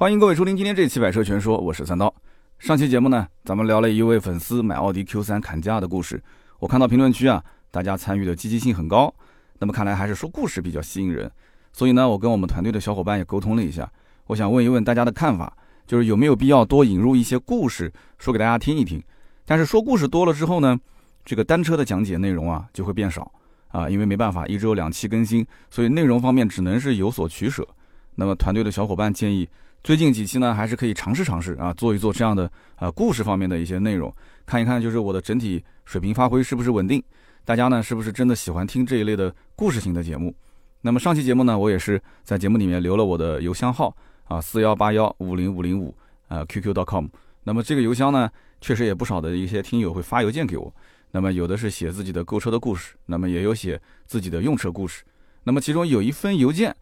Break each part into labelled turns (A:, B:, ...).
A: 欢迎各位收听今天这期《百车全说》，我是三刀。上期节目呢，咱们聊了一位粉丝买奥迪 Q3 砍价的故事。我看到评论区啊，大家参与的积极性很高。那么看来还是说故事比较吸引人。所以呢，我跟我们团队的小伙伴也沟通了一下，我想问一问大家的看法，就是有没有必要多引入一些故事，说给大家听一听。但是说故事多了之后呢，这个单车的讲解内容啊就会变少啊，因为没办法一周两期更新，所以内容方面只能是有所取舍。那么团队的小伙伴建议。最近几期呢，还是可以尝试尝试啊，做一做这样的啊故事方面的一些内容，看一看就是我的整体水平发挥是不是稳定，大家呢是不是真的喜欢听这一类的故事型的节目？那么上期节目呢，我也是在节目里面留了我的邮箱号啊，四幺八幺五零五零五啊，qq.com。那么这个邮箱呢，确实也不少的一些听友会发邮件给我，那么有的是写自己的购车的故事，那么也有写自己的用车故事，那么其中有一封邮件。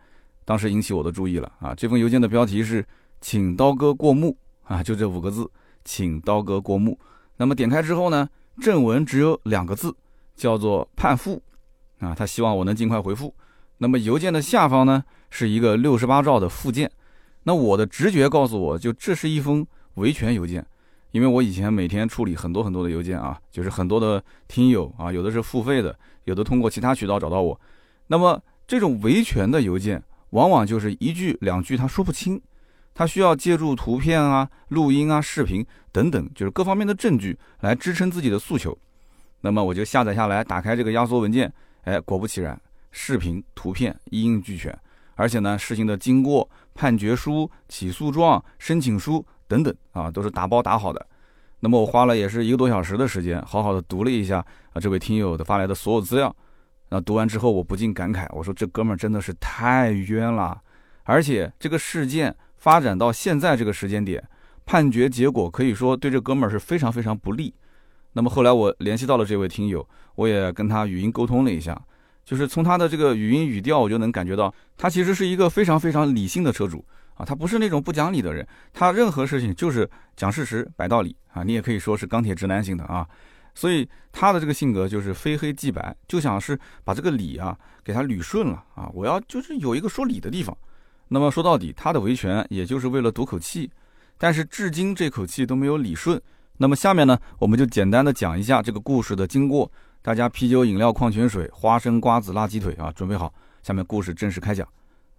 A: 当时引起我的注意了啊！这封邮件的标题是“请刀哥过目”啊，就这五个字，“请刀哥过目”。那么点开之后呢，正文只有两个字，叫做“判复”啊，他希望我能尽快回复。那么邮件的下方呢，是一个六十八兆的附件。那我的直觉告诉我就这是一封维权邮件，因为我以前每天处理很多很多的邮件啊，就是很多的听友啊，有的是付费的，有的通过其他渠道找到我。那么这种维权的邮件。往往就是一句两句他说不清，他需要借助图片啊、录音啊、视频等等，就是各方面的证据来支撑自己的诉求。那么我就下载下来，打开这个压缩文件，哎，果不其然，视频、图片一应俱全，而且呢，事情的经过、判决书、起诉状、申请书等等啊，都是打包打好的。那么我花了也是一个多小时的时间，好好的读了一下啊这位听友的发来的所有资料。那读完之后，我不禁感慨，我说这哥们儿真的是太冤了，而且这个事件发展到现在这个时间点，判决结果可以说对这哥们儿是非常非常不利。那么后来我联系到了这位听友，我也跟他语音沟通了一下，就是从他的这个语音语调，我就能感觉到他其实是一个非常非常理性的车主啊，他不是那种不讲理的人，他任何事情就是讲事实、摆道理啊，你也可以说是钢铁直男型的啊。所以他的这个性格就是非黑即白，就想是把这个理啊给他捋顺了啊。我要就是有一个说理的地方。那么说到底，他的维权也就是为了赌口气，但是至今这口气都没有理顺。那么下面呢，我们就简单的讲一下这个故事的经过。大家啤酒、饮料、矿泉水、花生、瓜子、辣鸡腿啊，准备好，下面故事正式开讲。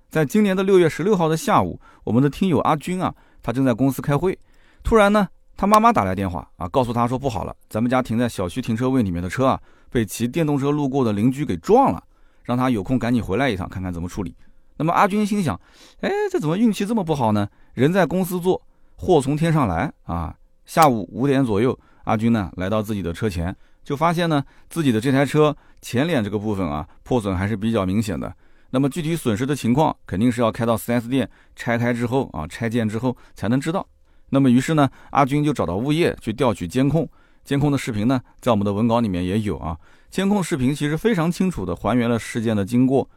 A: 在今年的六月十六号的下午，我们的听友阿军啊，他正在公司开会，突然呢。他妈妈打来电话啊，告诉他说不好了，咱们家停在小区停车位里面的车啊，被骑电动车路过的邻居给撞了，让他有空赶紧回来一趟，看看怎么处理。那么阿军心想，哎，这怎么运气这么不好呢？人在公司做，祸从天上来啊！下午五点左右，阿军呢来到自己的车前，就发现呢自己的这台车前脸这个部分啊破损还是比较明显的。那么具体损失的情况，肯定是要开到 4S 店拆开之后啊拆件之后才能知道。那么于是呢，阿军就找到物业去调取监控，监控的视频呢，在我们的文稿里面也有啊。监控视频其实非常清楚的还原了事件的经过。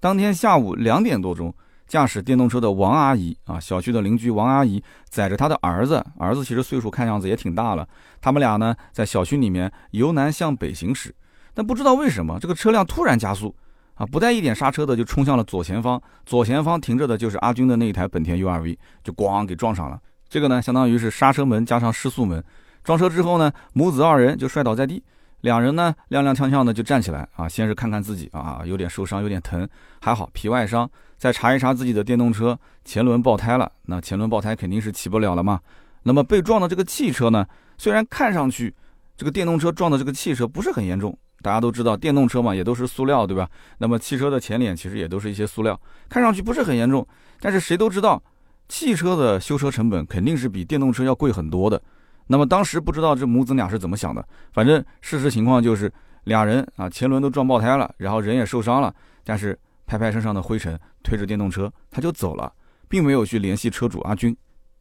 A: 当天下午两点多钟，驾驶电动车的王阿姨啊，小区的邻居王阿姨载着她的儿子，儿子其实岁数看样子也挺大了。他们俩呢，在小区里面由南向北行驶，但不知道为什么这个车辆突然加速啊，不带一点刹车的就冲向了左前方，左前方停着的就是阿军的那一台本田 URV，就咣给撞上了。这个呢，相当于是刹车门加上失速门，撞车之后呢，母子二人就摔倒在地，两人呢踉踉跄跄的就站起来啊，先是看看自己啊，有点受伤，有点疼，还好皮外伤，再查一查自己的电动车前轮爆胎了，那前轮爆胎肯定是骑不了了嘛。那么被撞的这个汽车呢，虽然看上去这个电动车撞的这个汽车不是很严重，大家都知道电动车嘛也都是塑料对吧？那么汽车的前脸其实也都是一些塑料，看上去不是很严重，但是谁都知道。汽车的修车成本肯定是比电动车要贵很多的。那么当时不知道这母子俩是怎么想的，反正事实情况就是俩人啊前轮都撞爆胎了，然后人也受伤了，但是拍拍身上的灰尘，推着电动车他就走了，并没有去联系车主阿军。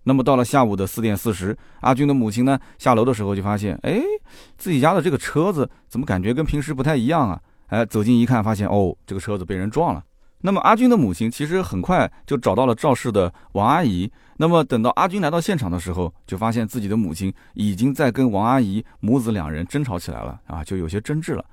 A: 那么到了下午的四点四十，阿军的母亲呢下楼的时候就发现，哎，自己家的这个车子怎么感觉跟平时不太一样啊？哎，走近一看，发现哦，这个车子被人撞了。那么阿军的母亲其实很快就找到了肇事的王阿姨。那么等到阿军来到现场的时候，就发现自己的母亲已经在跟王阿姨母子两人争吵起来了啊，就有些争执了。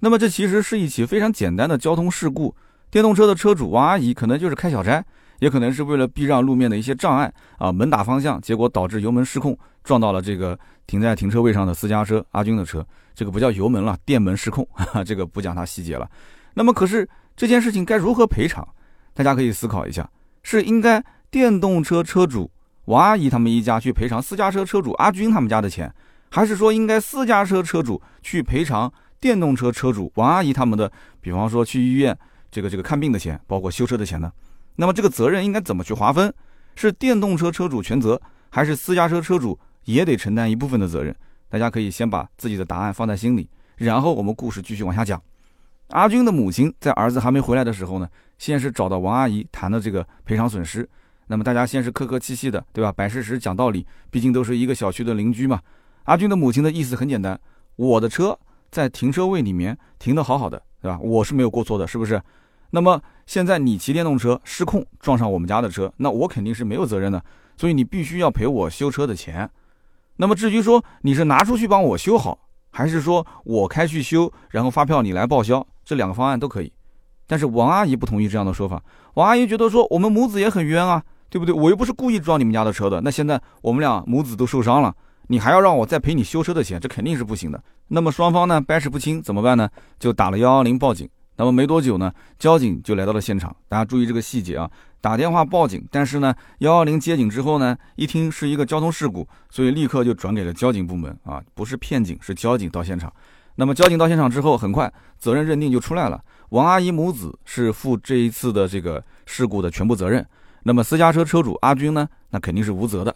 A: 那么这其实是一起非常简单的交通事故，电动车的车主王阿姨可能就是开小差，也可能是为了避让路面的一些障碍啊，门打方向，结果导致油门失控，撞到了这个停在停车位上的私家车阿军的车。这个不叫油门了，电门失控，这个不讲它细节了。那么可是这件事情该如何赔偿？大家可以思考一下，是应该电动车车主王阿姨他们一家去赔偿私家车车主阿军他们家的钱，还是说应该私家车车主去赔偿？电动车车主王阿姨他们的，比方说去医院这个这个看病的钱，包括修车的钱呢？那么这个责任应该怎么去划分？是电动车车主全责，还是私家车车主也得承担一部分的责任？大家可以先把自己的答案放在心里，然后我们故事继续往下讲。阿军的母亲在儿子还没回来的时候呢，先是找到王阿姨谈的这个赔偿损失。那么大家先是客客气气的，对吧？摆事实讲道理，毕竟都是一个小区的邻居嘛。阿军的母亲的意思很简单，我的车。在停车位里面停的好好的，对吧？我是没有过错的，是不是？那么现在你骑电动车失控撞上我们家的车，那我肯定是没有责任的，所以你必须要赔我修车的钱。那么至于说你是拿出去帮我修好，还是说我开去修，然后发票你来报销，这两个方案都可以。但是王阿姨不同意这样的说法，王阿姨觉得说我们母子也很冤啊，对不对？我又不是故意撞你们家的车的，那现在我们俩母子都受伤了。你还要让我再赔你修车的钱，这肯定是不行的。那么双方呢掰扯不清怎么办呢？就打了幺幺零报警。那么没多久呢，交警就来到了现场。大家注意这个细节啊，打电话报警，但是呢幺幺零接警之后呢，一听是一个交通事故，所以立刻就转给了交警部门啊，不是骗警，是交警到现场。那么交警到现场之后，很快责任认定就出来了，王阿姨母子是负这一次的这个事故的全部责任。那么私家车车主阿军呢，那肯定是无责的。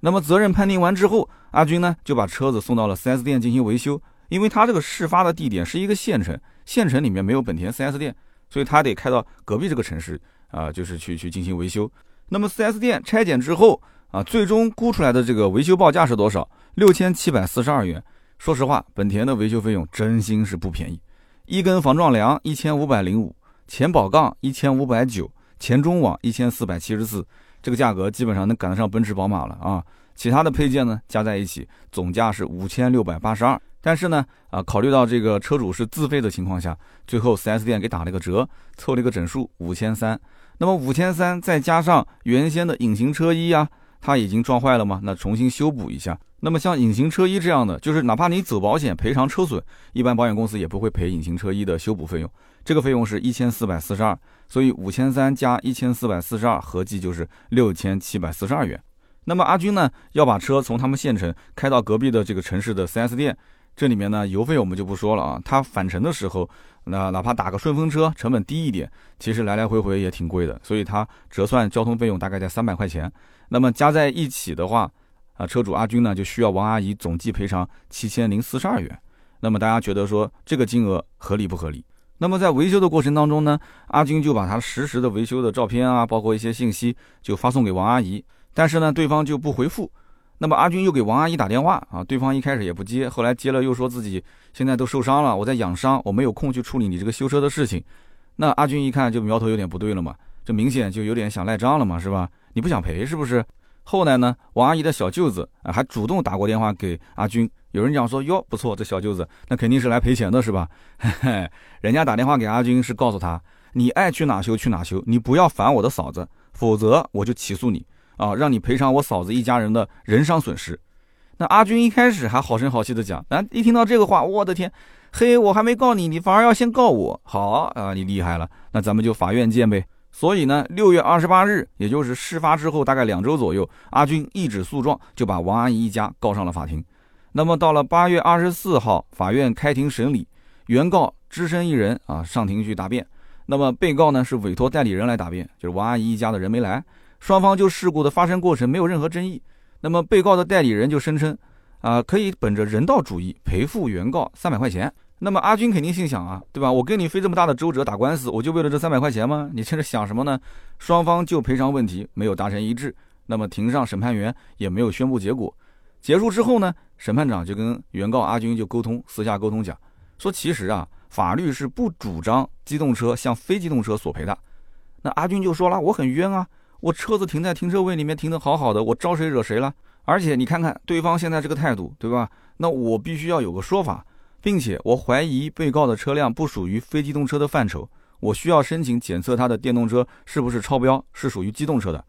A: 那么责任判定完之后，阿军呢就把车子送到了 4S 店进行维修，因为他这个事发的地点是一个县城，县城里面没有本田 4S 店，所以他得开到隔壁这个城市啊，就是去去进行维修。那么 4S 店拆检之后啊，最终估出来的这个维修报价是多少？六千七百四十二元。说实话，本田的维修费用真心是不便宜，一根防撞梁一千五百零五，前保杠一千五百九，前中网一千四百七十四。这个价格基本上能赶得上奔驰、宝马了啊！其他的配件呢，加在一起总价是五千六百八十二。但是呢，啊，考虑到这个车主是自费的情况下，最后 4S 店给打了个折，凑了一个整数五千三。那么五千三再加上原先的隐形车衣啊，它已经撞坏了吗？那重新修补一下。那么像隐形车衣这样的，就是哪怕你走保险赔偿车损，一般保险公司也不会赔隐形车衣的修补费用。这个费用是一千四百四十二，所以五千三加一千四百四十二，合计就是六千七百四十二元。那么阿军呢，要把车从他们县城开到隔壁的这个城市的 4S 店，这里面呢油费我们就不说了啊。他返程的时候，那哪怕打个顺风车，成本低一点，其实来来回回也挺贵的，所以他折算交通费用大概在三百块钱。那么加在一起的话，啊，车主阿军呢就需要王阿姨总计赔偿七千零四十二元。那么大家觉得说这个金额合理不合理？那么在维修的过程当中呢，阿军就把他实时的维修的照片啊，包括一些信息就发送给王阿姨，但是呢对方就不回复。那么阿军又给王阿姨打电话啊，对方一开始也不接，后来接了又说自己现在都受伤了，我在养伤，我没有空去处理你这个修车的事情。那阿军一看就苗头有点不对了嘛，这明显就有点想赖账了嘛，是吧？你不想赔是不是？后来呢，王阿姨的小舅子啊还主动打过电话给阿军。有人讲说哟不错，这小舅子那肯定是来赔钱的是吧？嘿嘿，人家打电话给阿军是告诉他，你爱去哪修去哪修，你不要烦我的嫂子，否则我就起诉你啊，让你赔偿我嫂子一家人的人伤损失。那阿军一开始还好声好气的讲，但一听到这个话，我的天，嘿，我还没告你，你反而要先告我，好啊，你厉害了，那咱们就法院见呗。所以呢，六月二十八日，也就是事发之后大概两周左右，阿军一纸诉状就把王阿姨一家告上了法庭。那么到了八月二十四号，法院开庭审理，原告只身一人啊上庭去答辩。那么被告呢是委托代理人来答辩，就是王阿姨一家的人没来，双方就事故的发生过程没有任何争议。那么被告的代理人就声称，啊可以本着人道主义赔付原告三百块钱。那么阿军肯定心想啊，对吧？我跟你费这么大的周折打官司，我就为了这三百块钱吗？你这是想什么呢？双方就赔偿问题没有达成一致。那么庭上审判员也没有宣布结果。结束之后呢，审判长就跟原告阿军就沟通，私下沟通讲，说其实啊，法律是不主张机动车向非机动车索赔的。那阿军就说了，我很冤啊，我车子停在停车位里面停得好好的，我招谁惹谁了？而且你看看对方现在这个态度，对吧？那我必须要有个说法。并且我怀疑被告的车辆不属于非机动车的范畴，我需要申请检测他的电动车是不是超标，是属于机动车的。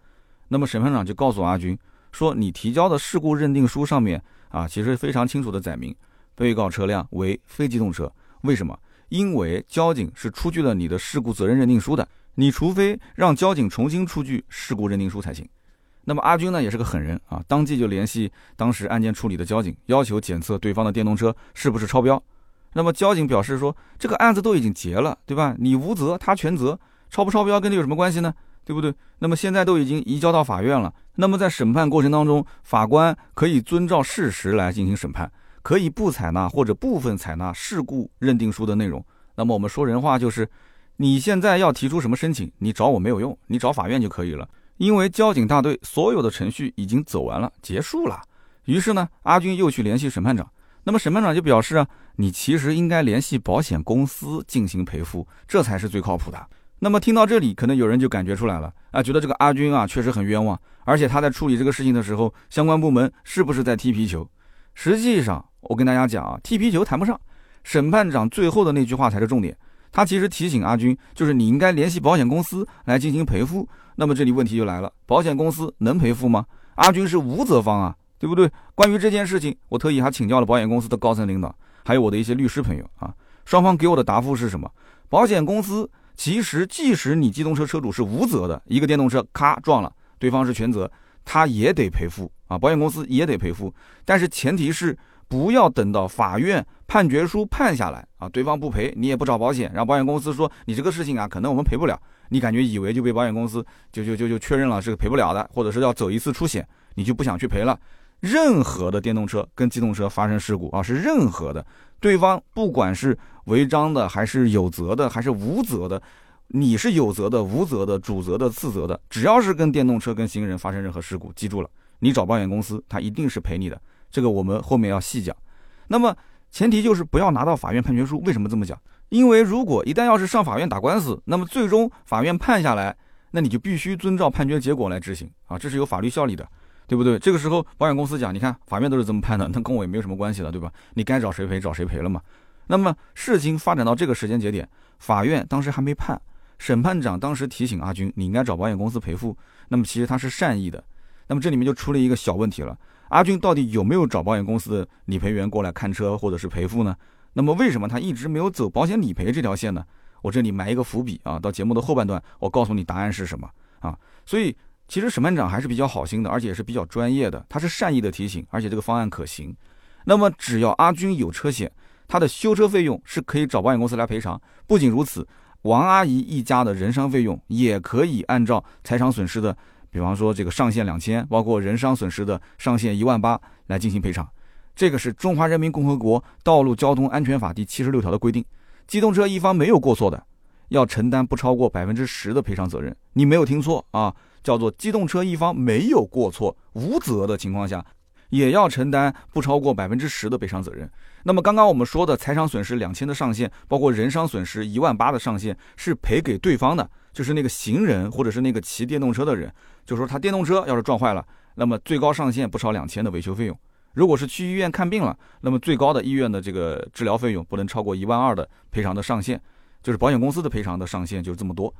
A: 那么审判长就告诉阿军说：“你提交的事故认定书上面啊，其实非常清楚的载明，被告车辆为非机动车。为什么？因为交警是出具了你的事故责任认定书的，你除非让交警重新出具事故认定书才行。”那么阿军呢，也是个狠人啊，当即就联系当时案件处理的交警，要求检测对方的电动车是不是超标。那么交警表示说，这个案子都已经结了，对吧？你无责，他全责，超不超标跟你有什么关系呢？对不对？那么现在都已经移交到法院了，那么在审判过程当中，法官可以遵照事实来进行审判，可以不采纳或者部分采纳事故认定书的内容。那么我们说人话就是，你现在要提出什么申请，你找我没有用，你找法院就可以了。因为交警大队所有的程序已经走完了，结束了。于是呢，阿军又去联系审判长。那么审判长就表示啊，你其实应该联系保险公司进行赔付，这才是最靠谱的。那么听到这里，可能有人就感觉出来了啊，觉得这个阿军啊确实很冤枉，而且他在处理这个事情的时候，相关部门是不是在踢皮球？实际上，我跟大家讲啊，踢皮球谈不上，审判长最后的那句话才是重点。他其实提醒阿军，就是你应该联系保险公司来进行赔付。那么这里问题就来了，保险公司能赔付吗？阿军是无责方啊，对不对？关于这件事情，我特意还请教了保险公司的高层领导，还有我的一些律师朋友啊。双方给我的答复是什么？保险公司其实即使你机动车车主是无责的，一个电动车咔撞了，对方是全责，他也得赔付啊，保险公司也得赔付。但是前提是不要等到法院判决书判下来啊，对方不赔，你也不找保险，然后保险公司说你这个事情啊，可能我们赔不了。你感觉以为就被保险公司就就就就确认了是赔不了的，或者是要走一次出险，你就不想去赔了。任何的电动车跟机动车发生事故啊，是任何的，对方不管是违章的，还是有责的，还是无责的，你是有责的、无责的、主责的、次责的，只要是跟电动车跟行人发生任何事故，记住了，你找保险公司，他一定是赔你的。这个我们后面要细讲。那么前提就是不要拿到法院判决书，为什么这么讲？因为如果一旦要是上法院打官司，那么最终法院判下来，那你就必须遵照判决结果来执行啊，这是有法律效力的，对不对？这个时候保险公司讲，你看法院都是这么判的，那跟我也没有什么关系了，对吧？你该找谁赔找谁赔了嘛。那么事情发展到这个时间节点，法院当时还没判，审判长当时提醒阿军，你应该找保险公司赔付。那么其实他是善意的，那么这里面就出了一个小问题了，阿军到底有没有找保险公司的理赔员过来看车或者是赔付呢？那么为什么他一直没有走保险理赔这条线呢？我这里埋一个伏笔啊，到节目的后半段，我告诉你答案是什么啊。所以其实审判长还是比较好心的，而且也是比较专业的，他是善意的提醒，而且这个方案可行。那么只要阿军有车险，他的修车费用是可以找保险公司来赔偿。不仅如此，王阿姨一家的人伤费用也可以按照财产损失的，比方说这个上限两千，包括人伤损失的上限一万八来进行赔偿。这个是中华人民共和国道路交通安全法第七十六条的规定，机动车一方没有过错的，要承担不超过百分之十的赔偿责任。你没有听错啊，叫做机动车一方没有过错、无责的情况下，也要承担不超过百分之十的赔偿责任。那么刚刚我们说的财产损失两千的上限，包括人伤损失一万八的上限，是赔给对方的，就是那个行人或者是那个骑电动车的人，就说他电动车要是撞坏了，那么最高上限不超两千的维修费用。如果是去医院看病了，那么最高的医院的这个治疗费用不能超过一万二的赔偿的上限，就是保险公司的赔偿的上限就是这么多。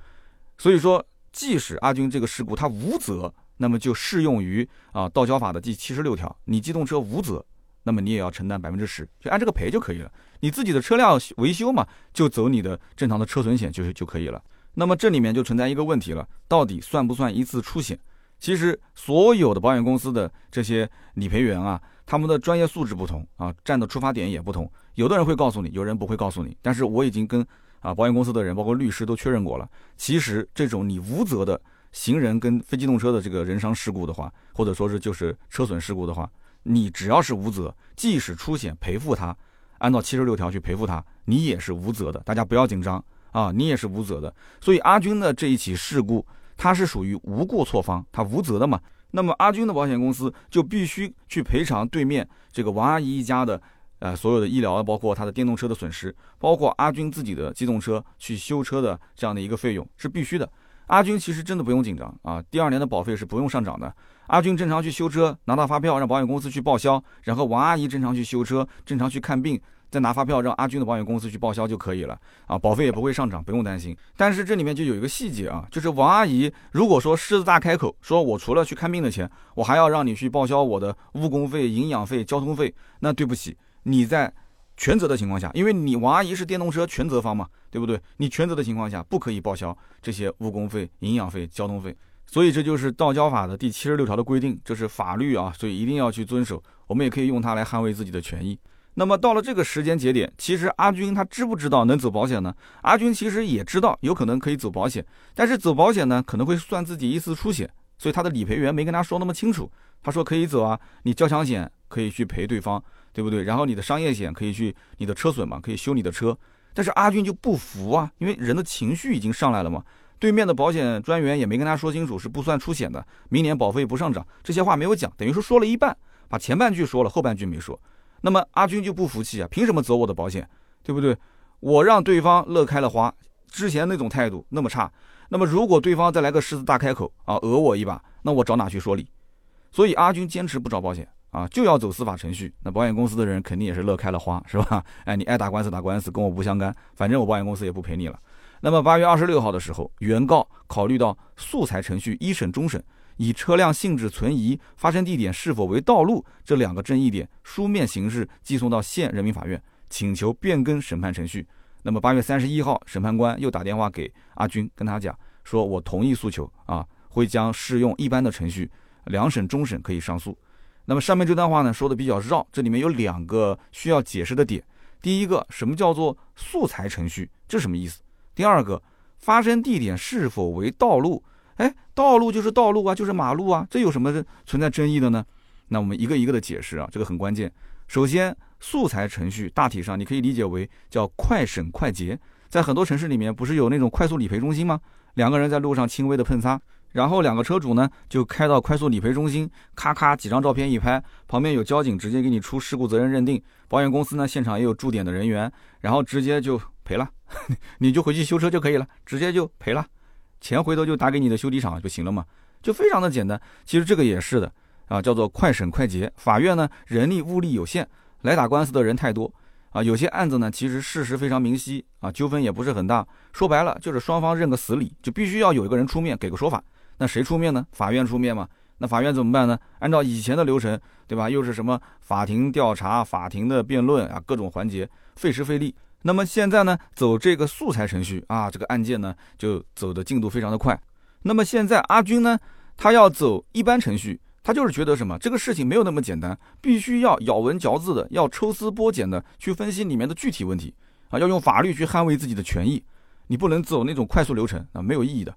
A: 所以说，即使阿军这个事故他无责，那么就适用于啊道交法的第七十六条，你机动车无责，那么你也要承担百分之十，就按这个赔就可以了。你自己的车辆维修嘛，就走你的正常的车损险就就可以了。那么这里面就存在一个问题了，到底算不算一次出险？其实所有的保险公司的这些理赔员啊。他们的专业素质不同啊，站的出发点也不同。有的人会告诉你，有人不会告诉你。但是我已经跟啊保险公司的人，包括律师都确认过了。其实这种你无责的行人跟非机动车的这个人伤事故的话，或者说是就是车损事故的话，你只要是无责，即使出险赔付他，按照七十六条去赔付他，你也是无责的。大家不要紧张啊，你也是无责的。所以阿军的这一起事故，他是属于无过错方，他无责的嘛。那么阿军的保险公司就必须去赔偿对面这个王阿姨一家的，呃，所有的医疗，包括他的电动车的损失，包括阿军自己的机动车去修车的这样的一个费用是必须的。阿军其实真的不用紧张啊，第二年的保费是不用上涨的。阿军正常去修车，拿到发票让保险公司去报销，然后王阿姨正常去修车，正常去看病，再拿发票让阿军的保险公司去报销就可以了啊，保费也不会上涨，不用担心。但是这里面就有一个细节啊，就是王阿姨如果说狮子大开口说，我除了去看病的钱，我还要让你去报销我的误工费、营养费、交通费，那对不起，你在全责的情况下，因为你王阿姨是电动车全责方嘛，对不对？你全责的情况下不可以报销这些误工费、营养费、交通费。所以这就是道交法的第七十六条的规定，这是法律啊，所以一定要去遵守。我们也可以用它来捍卫自己的权益。那么到了这个时间节点，其实阿军他知不知道能走保险呢？阿军其实也知道有可能可以走保险，但是走保险呢可能会算自己一次出险，所以他的理赔员没跟他说那么清楚。他说可以走啊，你交强险可以去赔对方，对不对？然后你的商业险可以去你的车损嘛，可以修你的车。但是阿军就不服啊，因为人的情绪已经上来了嘛。对面的保险专员也没跟他说清楚是不算出险的，明年保费不上涨，这些话没有讲，等于说说了一半，把前半句说了，后半句没说。那么阿军就不服气啊，凭什么走我的保险，对不对？我让对方乐开了花，之前那种态度那么差，那么如果对方再来个狮子大开口啊，讹我一把，那我找哪去说理？所以阿军坚持不找保险啊，就要走司法程序。那保险公司的人肯定也是乐开了花，是吧？哎，你爱打官司打官司，跟我不相干，反正我保险公司也不赔你了。那么八月二十六号的时候，原告考虑到诉裁程序一审、终审。以车辆性质存疑、发生地点是否为道路这两个争议点，书面形式寄送到县人民法院，请求变更审判程序。那么八月三十一号，审判官又打电话给阿军，跟他讲说：“我同意诉求啊，会将适用一般的程序，两审、终审可以上诉。”那么上面这段话呢，说的比较绕，这里面有两个需要解释的点。第一个，什么叫做诉裁程序？这什么意思？第二个，发生地点是否为道路？哎，道路就是道路啊，就是马路啊，这有什么存在争议的呢？那我们一个一个的解释啊，这个很关键。首先，诉裁程序大体上你可以理解为叫快审快结。在很多城市里面，不是有那种快速理赔中心吗？两个人在路上轻微的碰擦，然后两个车主呢就开到快速理赔中心，咔咔几张照片一拍，旁边有交警直接给你出事故责任认定，保险公司呢现场也有驻点的人员，然后直接就赔了，你就回去修车就可以了，直接就赔了。钱回头就打给你的修理厂就行了嘛，就非常的简单。其实这个也是的啊，叫做快审快结。法院呢人力物力有限，来打官司的人太多啊。有些案子呢其实事实非常明晰啊，纠纷也不是很大。说白了就是双方认个死理，就必须要有一个人出面给个说法。那谁出面呢？法院出面嘛。那法院怎么办呢？按照以前的流程，对吧？又是什么法庭调查、法庭的辩论啊，各种环节费时费力。那么现在呢，走这个素材程序啊，这个案件呢就走的进度非常的快。那么现在阿军呢，他要走一般程序，他就是觉得什么，这个事情没有那么简单，必须要咬文嚼字的，要抽丝剥茧的去分析里面的具体问题啊，要用法律去捍卫自己的权益，你不能走那种快速流程啊，没有意义的。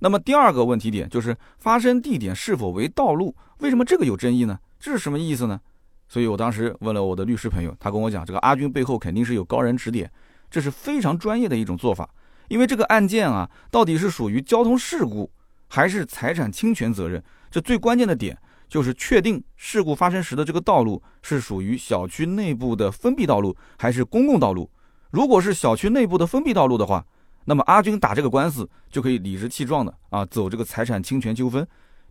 A: 那么第二个问题点就是发生地点是否为道路，为什么这个有争议呢？这是什么意思呢？所以我当时问了我的律师朋友，他跟我讲，这个阿军背后肯定是有高人指点，这是非常专业的一种做法。因为这个案件啊，到底是属于交通事故还是财产侵权责任，这最关键的点就是确定事故发生时的这个道路是属于小区内部的封闭道路还是公共道路。如果是小区内部的封闭道路的话，那么阿军打这个官司就可以理直气壮的啊走这个财产侵权纠纷，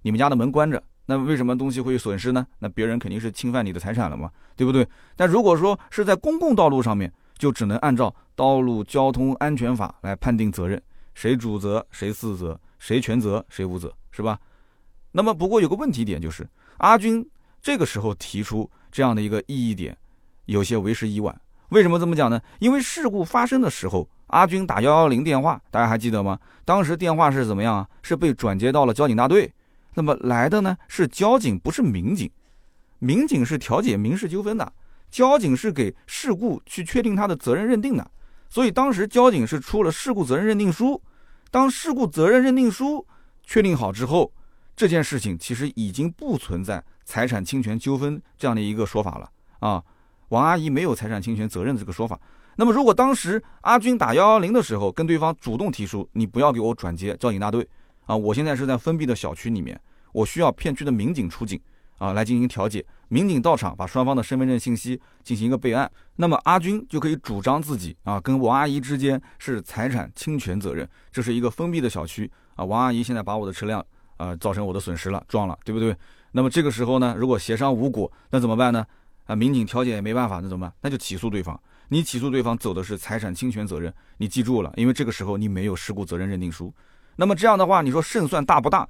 A: 你们家的门关着。那为什么东西会损失呢？那别人肯定是侵犯你的财产了嘛，对不对？但如果说是在公共道路上面，就只能按照《道路交通安全法》来判定责任，谁主责谁次责，谁全责谁无责，是吧？那么不过有个问题点就是，阿军这个时候提出这样的一个异议点，有些为时已晚。为什么这么讲呢？因为事故发生的时候，阿军打幺幺零电话，大家还记得吗？当时电话是怎么样啊？是被转接到了交警大队。那么来的呢是交警，不是民警。民警是调解民事纠纷的，交警是给事故去确定他的责任认定的。所以当时交警是出了事故责任认定书。当事故责任认定书确定好之后，这件事情其实已经不存在财产侵权纠纷这样的一个说法了啊。王阿姨没有财产侵权责任的这个说法。那么如果当时阿军打幺幺零的时候跟对方主动提出，你不要给我转接交警大队啊，我现在是在封闭的小区里面。我需要片区的民警出警啊，来进行调解。民警到场，把双方的身份证信息进行一个备案。那么阿军就可以主张自己啊，跟王阿姨之间是财产侵权责任。这是一个封闭的小区啊，王阿姨现在把我的车辆啊造成我的损失了，撞了，对不对？那么这个时候呢，如果协商无果，那怎么办呢？啊，民警调解也没办法，那怎么办？那就起诉对方。你起诉对方走的是财产侵权责任，你记住了，因为这个时候你没有事故责任认定书。那么这样的话，你说胜算大不大？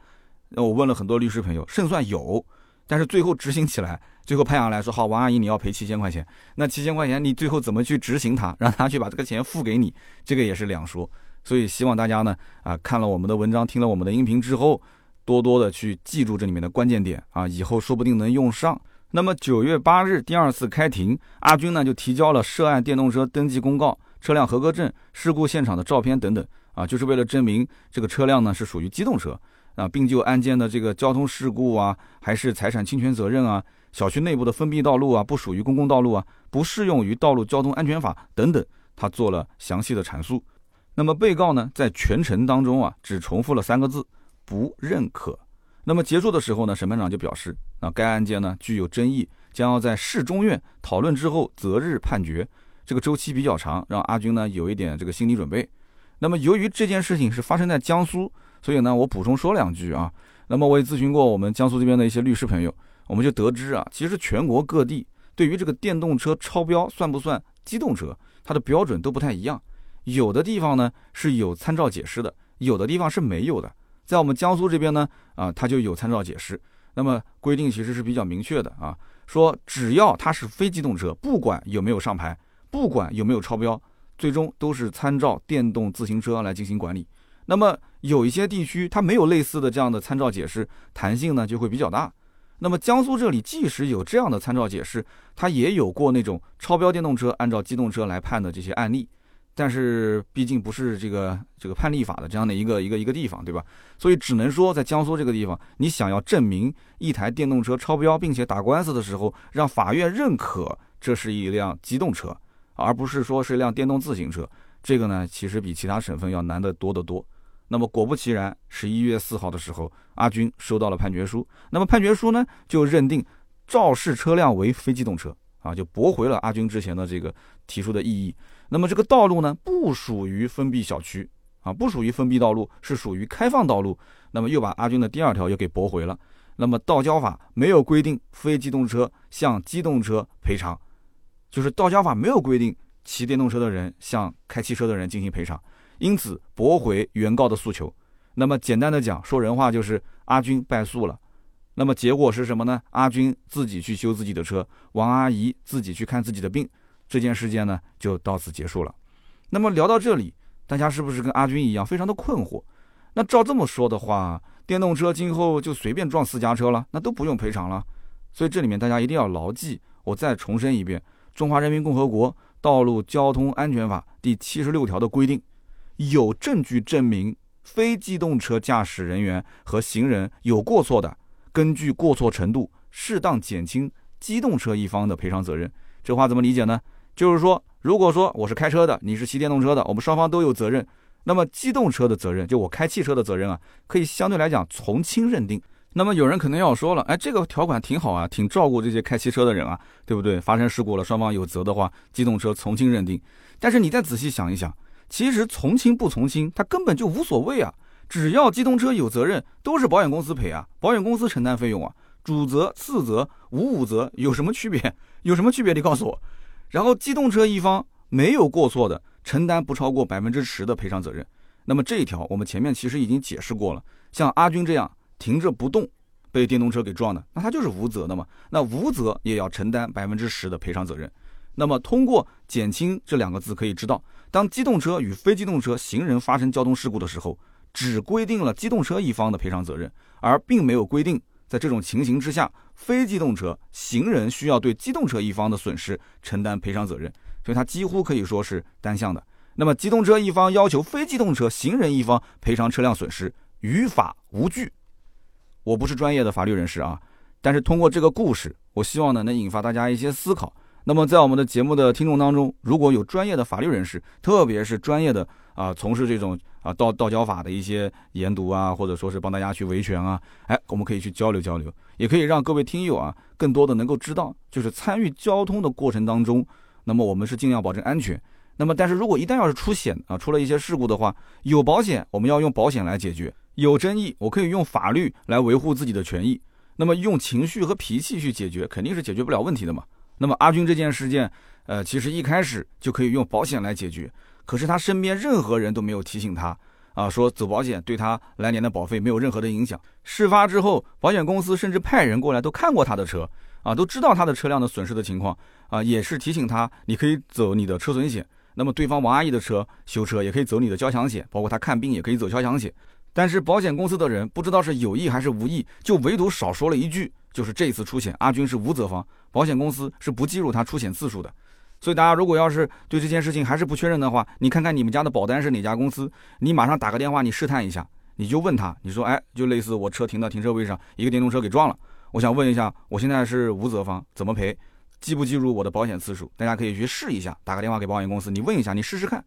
A: 那我问了很多律师朋友，胜算有，但是最后执行起来，最后判下来说好，王阿姨你要赔七千块钱，那七千块钱你最后怎么去执行它，让他去把这个钱付给你，这个也是两说。所以希望大家呢，啊，看了我们的文章，听了我们的音频之后，多多的去记住这里面的关键点啊，以后说不定能用上。那么九月八日第二次开庭，阿军呢就提交了涉案电动车登记公告、车辆合格证、事故现场的照片等等啊，就是为了证明这个车辆呢是属于机动车啊，并就案件的这个交通事故啊，还是财产侵权责任啊，小区内部的封闭道路啊，不属于公共道路啊，不适用于道路交通安全法等等，他做了详细的阐述。那么被告呢，在全程当中啊，只重复了三个字：不认可。那么结束的时候呢，审判长就表示，啊，该案件呢具有争议，将要在市中院讨论之后择日判决。这个周期比较长，让阿军呢有一点这个心理准备。那么由于这件事情是发生在江苏，所以呢我补充说两句啊。那么我也咨询过我们江苏这边的一些律师朋友，我们就得知啊，其实全国各地对于这个电动车超标算不算机动车，它的标准都不太一样。有的地方呢是有参照解释的，有的地方是没有的。在我们江苏这边呢，啊，它就有参照解释。那么规定其实是比较明确的啊，说只要它是非机动车，不管有没有上牌，不管有没有超标，最终都是参照电动自行车来进行管理。那么有一些地区它没有类似的这样的参照解释，弹性呢就会比较大。那么江苏这里即使有这样的参照解释，它也有过那种超标电动车按照机动车来判的这些案例。但是毕竟不是这个这个判例法的这样的一个一个一个地方，对吧？所以只能说在江苏这个地方，你想要证明一台电动车超标，并且打官司的时候让法院认可这是一辆机动车，而不是说是一辆电动自行车，这个呢其实比其他省份要难得多得多。那么果不其然，十一月四号的时候，阿军收到了判决书。那么判决书呢就认定肇事车辆为非机动车啊，就驳回了阿军之前的这个提出的异议。那么这个道路呢，不属于封闭小区啊，不属于封闭道路，是属于开放道路。那么又把阿军的第二条又给驳回了。那么道交法没有规定非机动车向机动车赔偿，就是道交法没有规定骑电动车的人向开汽车的人进行赔偿，因此驳回原告的诉求。那么简单的讲，说人话就是阿军败诉了。那么结果是什么呢？阿军自己去修自己的车，王阿姨自己去看自己的病。这件事件呢就到此结束了。那么聊到这里，大家是不是跟阿军一样非常的困惑？那照这么说的话，电动车今后就随便撞私家车了，那都不用赔偿了。所以这里面大家一定要牢记，我再重申一遍：《中华人民共和国道路交通安全法》第七十六条的规定，有证据证明非机动车驾驶人员和行人有过错的，根据过错程度适当减轻机动车一方的赔偿责任。这话怎么理解呢？就是说，如果说我是开车的，你是骑电动车的，我们双方都有责任。那么机动车的责任，就我开汽车的责任啊，可以相对来讲从轻认定。那么有人可能要说了，哎，这个条款挺好啊，挺照顾这些开汽车的人啊，对不对？发生事故了，双方有责的话，机动车从轻认定。但是你再仔细想一想，其实从轻不从轻，它根本就无所谓啊。只要机动车有责任，都是保险公司赔啊，保险公司承担费用啊，主责、次责、无五责有什么区别？有什么区别？你告诉我。然后机动车一方没有过错的，承担不超过百分之十的赔偿责任。那么这一条我们前面其实已经解释过了。像阿军这样停着不动，被电动车给撞的，那他就是无责的嘛。那无责也要承担百分之十的赔偿责任。那么通过减轻这两个字可以知道，当机动车与非机动车行人发生交通事故的时候，只规定了机动车一方的赔偿责任，而并没有规定。在这种情形之下，非机动车行人需要对机动车一方的损失承担赔偿责任，所以它几乎可以说是单向的。那么机动车一方要求非机动车行人一方赔偿车辆损失，于法无据。我不是专业的法律人士啊，但是通过这个故事，我希望呢能引发大家一些思考。那么在我们的节目的听众当中，如果有专业的法律人士，特别是专业的啊从事这种。啊，道道交法的一些研读啊，或者说是帮大家去维权啊，哎，我们可以去交流交流，也可以让各位听友啊，更多的能够知道，就是参与交通的过程当中，那么我们是尽量保证安全。那么，但是如果一旦要是出险啊，出了一些事故的话，有保险，我们要用保险来解决；有争议，我可以用法律来维护自己的权益。那么用情绪和脾气去解决，肯定是解决不了问题的嘛。那么阿军这件事件。呃，其实一开始就可以用保险来解决，可是他身边任何人都没有提醒他。啊，说走保险对他来年的保费没有任何的影响。事发之后，保险公司甚至派人过来都看过他的车，啊，都知道他的车辆的损失的情况，啊，也是提醒他，你可以走你的车损险。那么对方王阿姨的车修车也可以走你的交强险，包括他看病也可以走交强险。但是保险公司的人不知道是有意还是无意，就唯独少说了一句，就是这次出险阿军是无责方，保险公司是不计入他出险次数的。所以大家如果要是对这件事情还是不确认的话，你看看你们家的保单是哪家公司，你马上打个电话，你试探一下，你就问他，你说，哎，就类似我车停到停车位上，一个电动车给撞了，我想问一下，我现在是无责方，怎么赔？记不记入我的保险次数？大家可以去试一下，打个电话给保险公司，你问一下，你试试看。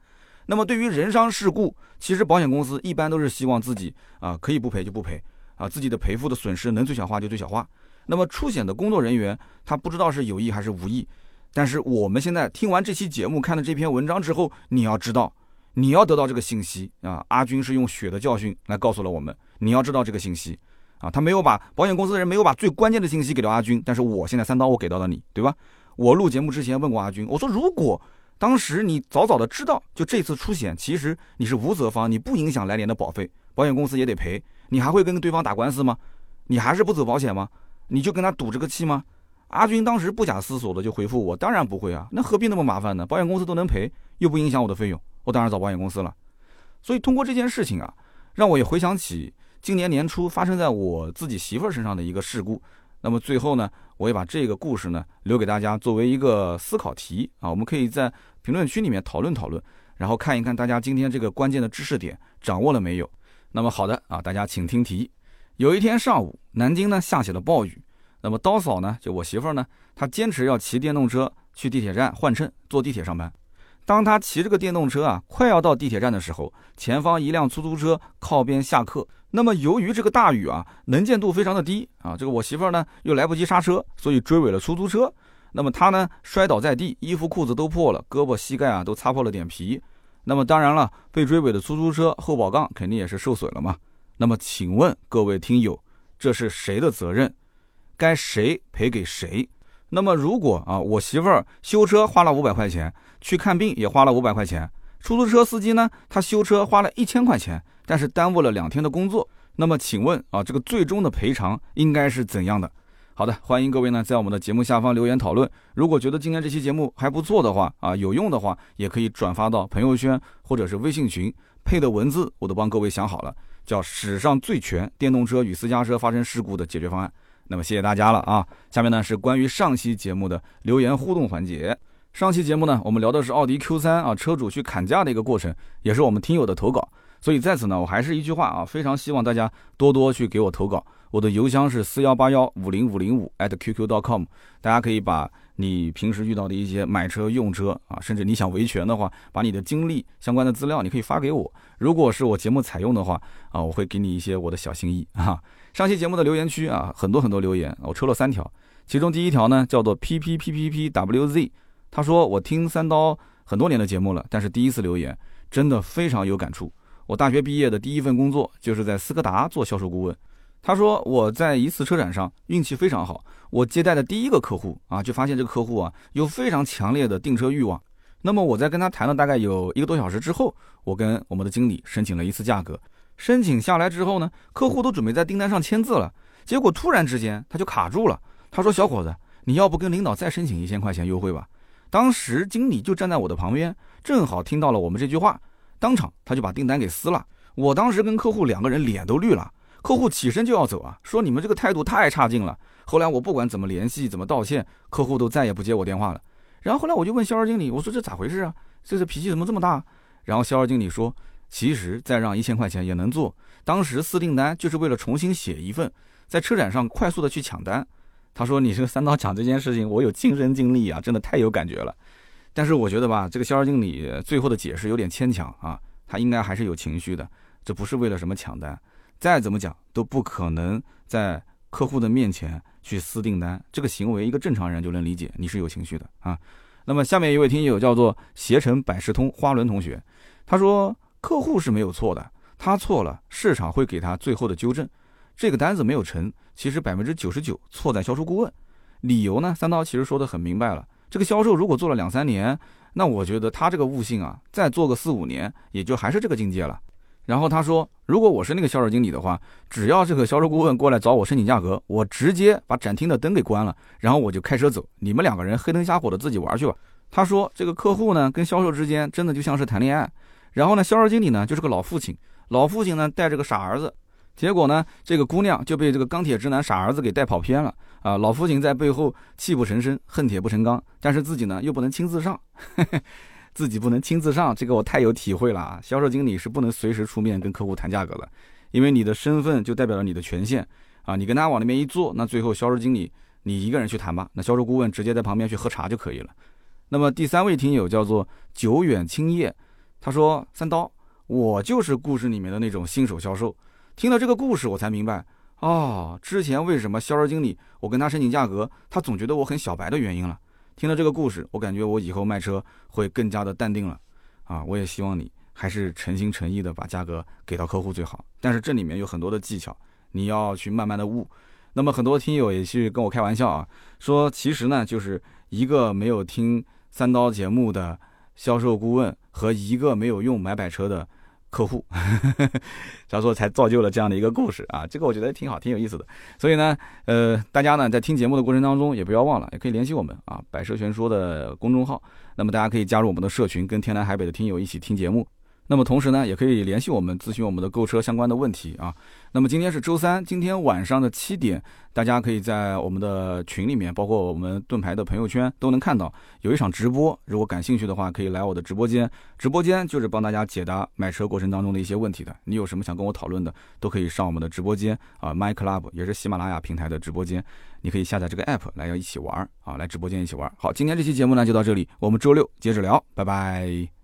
A: 那么对于人伤事故，其实保险公司一般都是希望自己啊可以不赔就不赔啊，自己的赔付的损失能最小化就最小化。那么出险的工作人员，他不知道是有意还是无意。但是我们现在听完这期节目，看了这篇文章之后，你要知道，你要得到这个信息啊！阿军是用血的教训来告诉了我们，你要知道这个信息啊！他没有把保险公司的人没有把最关键的信息给到阿军，但是我现在三刀我给到了你，对吧？我录节目之前问过阿军，我说如果当时你早早的知道，就这次出险，其实你是无责方，你不影响来年的保费，保险公司也得赔，你还会跟对方打官司吗？你还是不走保险吗？你就跟他赌这个气吗？阿军当时不假思索的就回复我：“当然不会啊，那何必那么麻烦呢？保险公司都能赔，又不影响我的费用，我当然找保险公司了。”所以通过这件事情啊，让我也回想起今年年初发生在我自己媳妇儿身上的一个事故。那么最后呢，我也把这个故事呢留给大家作为一个思考题啊，我们可以在评论区里面讨论讨论，然后看一看大家今天这个关键的知识点掌握了没有。那么好的啊，大家请听题：有一天上午，南京呢下起了暴雨。那么刀嫂呢？就我媳妇儿呢，她坚持要骑电动车去地铁站换乘，坐地铁上班。当她骑这个电动车啊，快要到地铁站的时候，前方一辆出租车靠边下客。那么由于这个大雨啊，能见度非常的低啊，这个我媳妇儿呢又来不及刹车，所以追尾了出租车。那么他呢摔倒在地，衣服裤子都破了，胳膊膝盖啊都擦破了点皮。那么当然了，被追尾的出租车后保杠肯定也是受损了嘛。那么请问各位听友，这是谁的责任？该谁赔给谁？那么如果啊，我媳妇儿修车花了五百块钱，去看病也花了五百块钱，出租车司机呢，他修车花了一千块钱，但是耽误了两天的工作。那么请问啊，这个最终的赔偿应该是怎样的？好的，欢迎各位呢在我们的节目下方留言讨论。如果觉得今天这期节目还不错的话啊，有用的话，也可以转发到朋友圈或者是微信群，配的文字我都帮各位想好了，叫史上最全电动车与私家车发生事故的解决方案。那么谢谢大家了啊！下面呢是关于上期节目的留言互动环节。上期节目呢，我们聊的是奥迪 Q3 啊，车主去砍价的一个过程，也是我们听友的投稿。所以在此呢，我还是一句话啊，非常希望大家多多去给我投稿。我的邮箱是四幺八幺五零五零五 @QQ.com，大家可以把你平时遇到的一些买车用车啊，甚至你想维权的话，把你的经历相关的资料，你可以发给我。如果是我节目采用的话啊，我会给你一些我的小心意啊。上期节目的留言区啊，很多很多留言，我抽了三条。其中第一条呢，叫做 P P P P P W Z，他说我听三刀很多年的节目了，但是第一次留言，真的非常有感触。我大学毕业的第一份工作就是在斯柯达做销售顾问。他说我在一次车展上运气非常好，我接待的第一个客户啊，就发现这个客户啊有非常强烈的订车欲望。那么我在跟他谈了大概有一个多小时之后，我跟我们的经理申请了一次价格。申请下来之后呢，客户都准备在订单上签字了，结果突然之间他就卡住了。他说：“小伙子，你要不跟领导再申请一千块钱优惠吧？”当时经理就站在我的旁边，正好听到了我们这句话，当场他就把订单给撕了。我当时跟客户两个人脸都绿了，客户起身就要走啊，说你们这个态度太差劲了。后来我不管怎么联系、怎么道歉，客户都再也不接我电话了。然后后来我就问销售经理，我说这咋回事啊？这是脾气怎么这么大？然后销售经理说。其实再让一千块钱也能做。当时撕订单就是为了重新写一份，在车展上快速的去抢单。他说：“你这个三刀抢这件事情，我有亲身经历啊，真的太有感觉了。”但是我觉得吧，这个销售经理最后的解释有点牵强啊，他应该还是有情绪的。这不是为了什么抢单，再怎么讲都不可能在客户的面前去撕订单。这个行为一个正常人就能理解，你是有情绪的啊。那么下面一位听友叫做携程百事通花轮同学，他说。客户是没有错的，他错了，市场会给他最后的纠正。这个单子没有成，其实百分之九十九错在销售顾问。理由呢？三刀其实说的很明白了，这个销售如果做了两三年，那我觉得他这个悟性啊，再做个四五年，也就还是这个境界了。然后他说，如果我是那个销售经理的话，只要这个销售顾问过来找我申请价格，我直接把展厅的灯给关了，然后我就开车走，你们两个人黑灯瞎火的自己玩去吧。他说，这个客户呢跟销售之间真的就像是谈恋爱，然后呢，销售经理呢就是个老父亲，老父亲呢带着个傻儿子，结果呢，这个姑娘就被这个钢铁直男傻儿子给带跑偏了啊。老父亲在背后泣不成声，恨铁不成钢，但是自己呢又不能亲自上。自己不能亲自上，这个我太有体会了啊！销售经理是不能随时出面跟客户谈价格的，因为你的身份就代表了你的权限啊！你跟他往那边一坐，那最后销售经理你一个人去谈吧，那销售顾问直接在旁边去喝茶就可以了。那么第三位听友叫做久远青叶，他说：“三刀，我就是故事里面的那种新手销售。听了这个故事，我才明白哦，之前为什么销售经理我跟他申请价格，他总觉得我很小白的原因了。”听了这个故事，我感觉我以后卖车会更加的淡定了，啊，我也希望你还是诚心诚意的把价格给到客户最好。但是这里面有很多的技巧，你要去慢慢的悟。那么很多听友也去跟我开玩笑啊，说其实呢，就是一个没有听三刀节目的销售顾问和一个没有用买百车的。客户，所以说才造就了这样的一个故事啊，这个我觉得挺好，挺有意思的。所以呢，呃，大家呢在听节目的过程当中，也不要忘了，也可以联系我们啊，百蛇全说的公众号。那么大家可以加入我们的社群，跟天南海北的听友一起听节目。那么同时呢，也可以联系我们咨询我们的购车相关的问题啊。那么今天是周三，今天晚上的七点，大家可以在我们的群里面，包括我们盾牌的朋友圈都能看到有一场直播。如果感兴趣的话，可以来我的直播间。直播间就是帮大家解答买车过程当中的一些问题的。你有什么想跟我讨论的，都可以上我们的直播间啊，My Club 也是喜马拉雅平台的直播间，你可以下载这个 app 来要一起玩啊，来直播间一起玩。好，今天这期节目呢就到这里，我们周六接着聊，拜拜。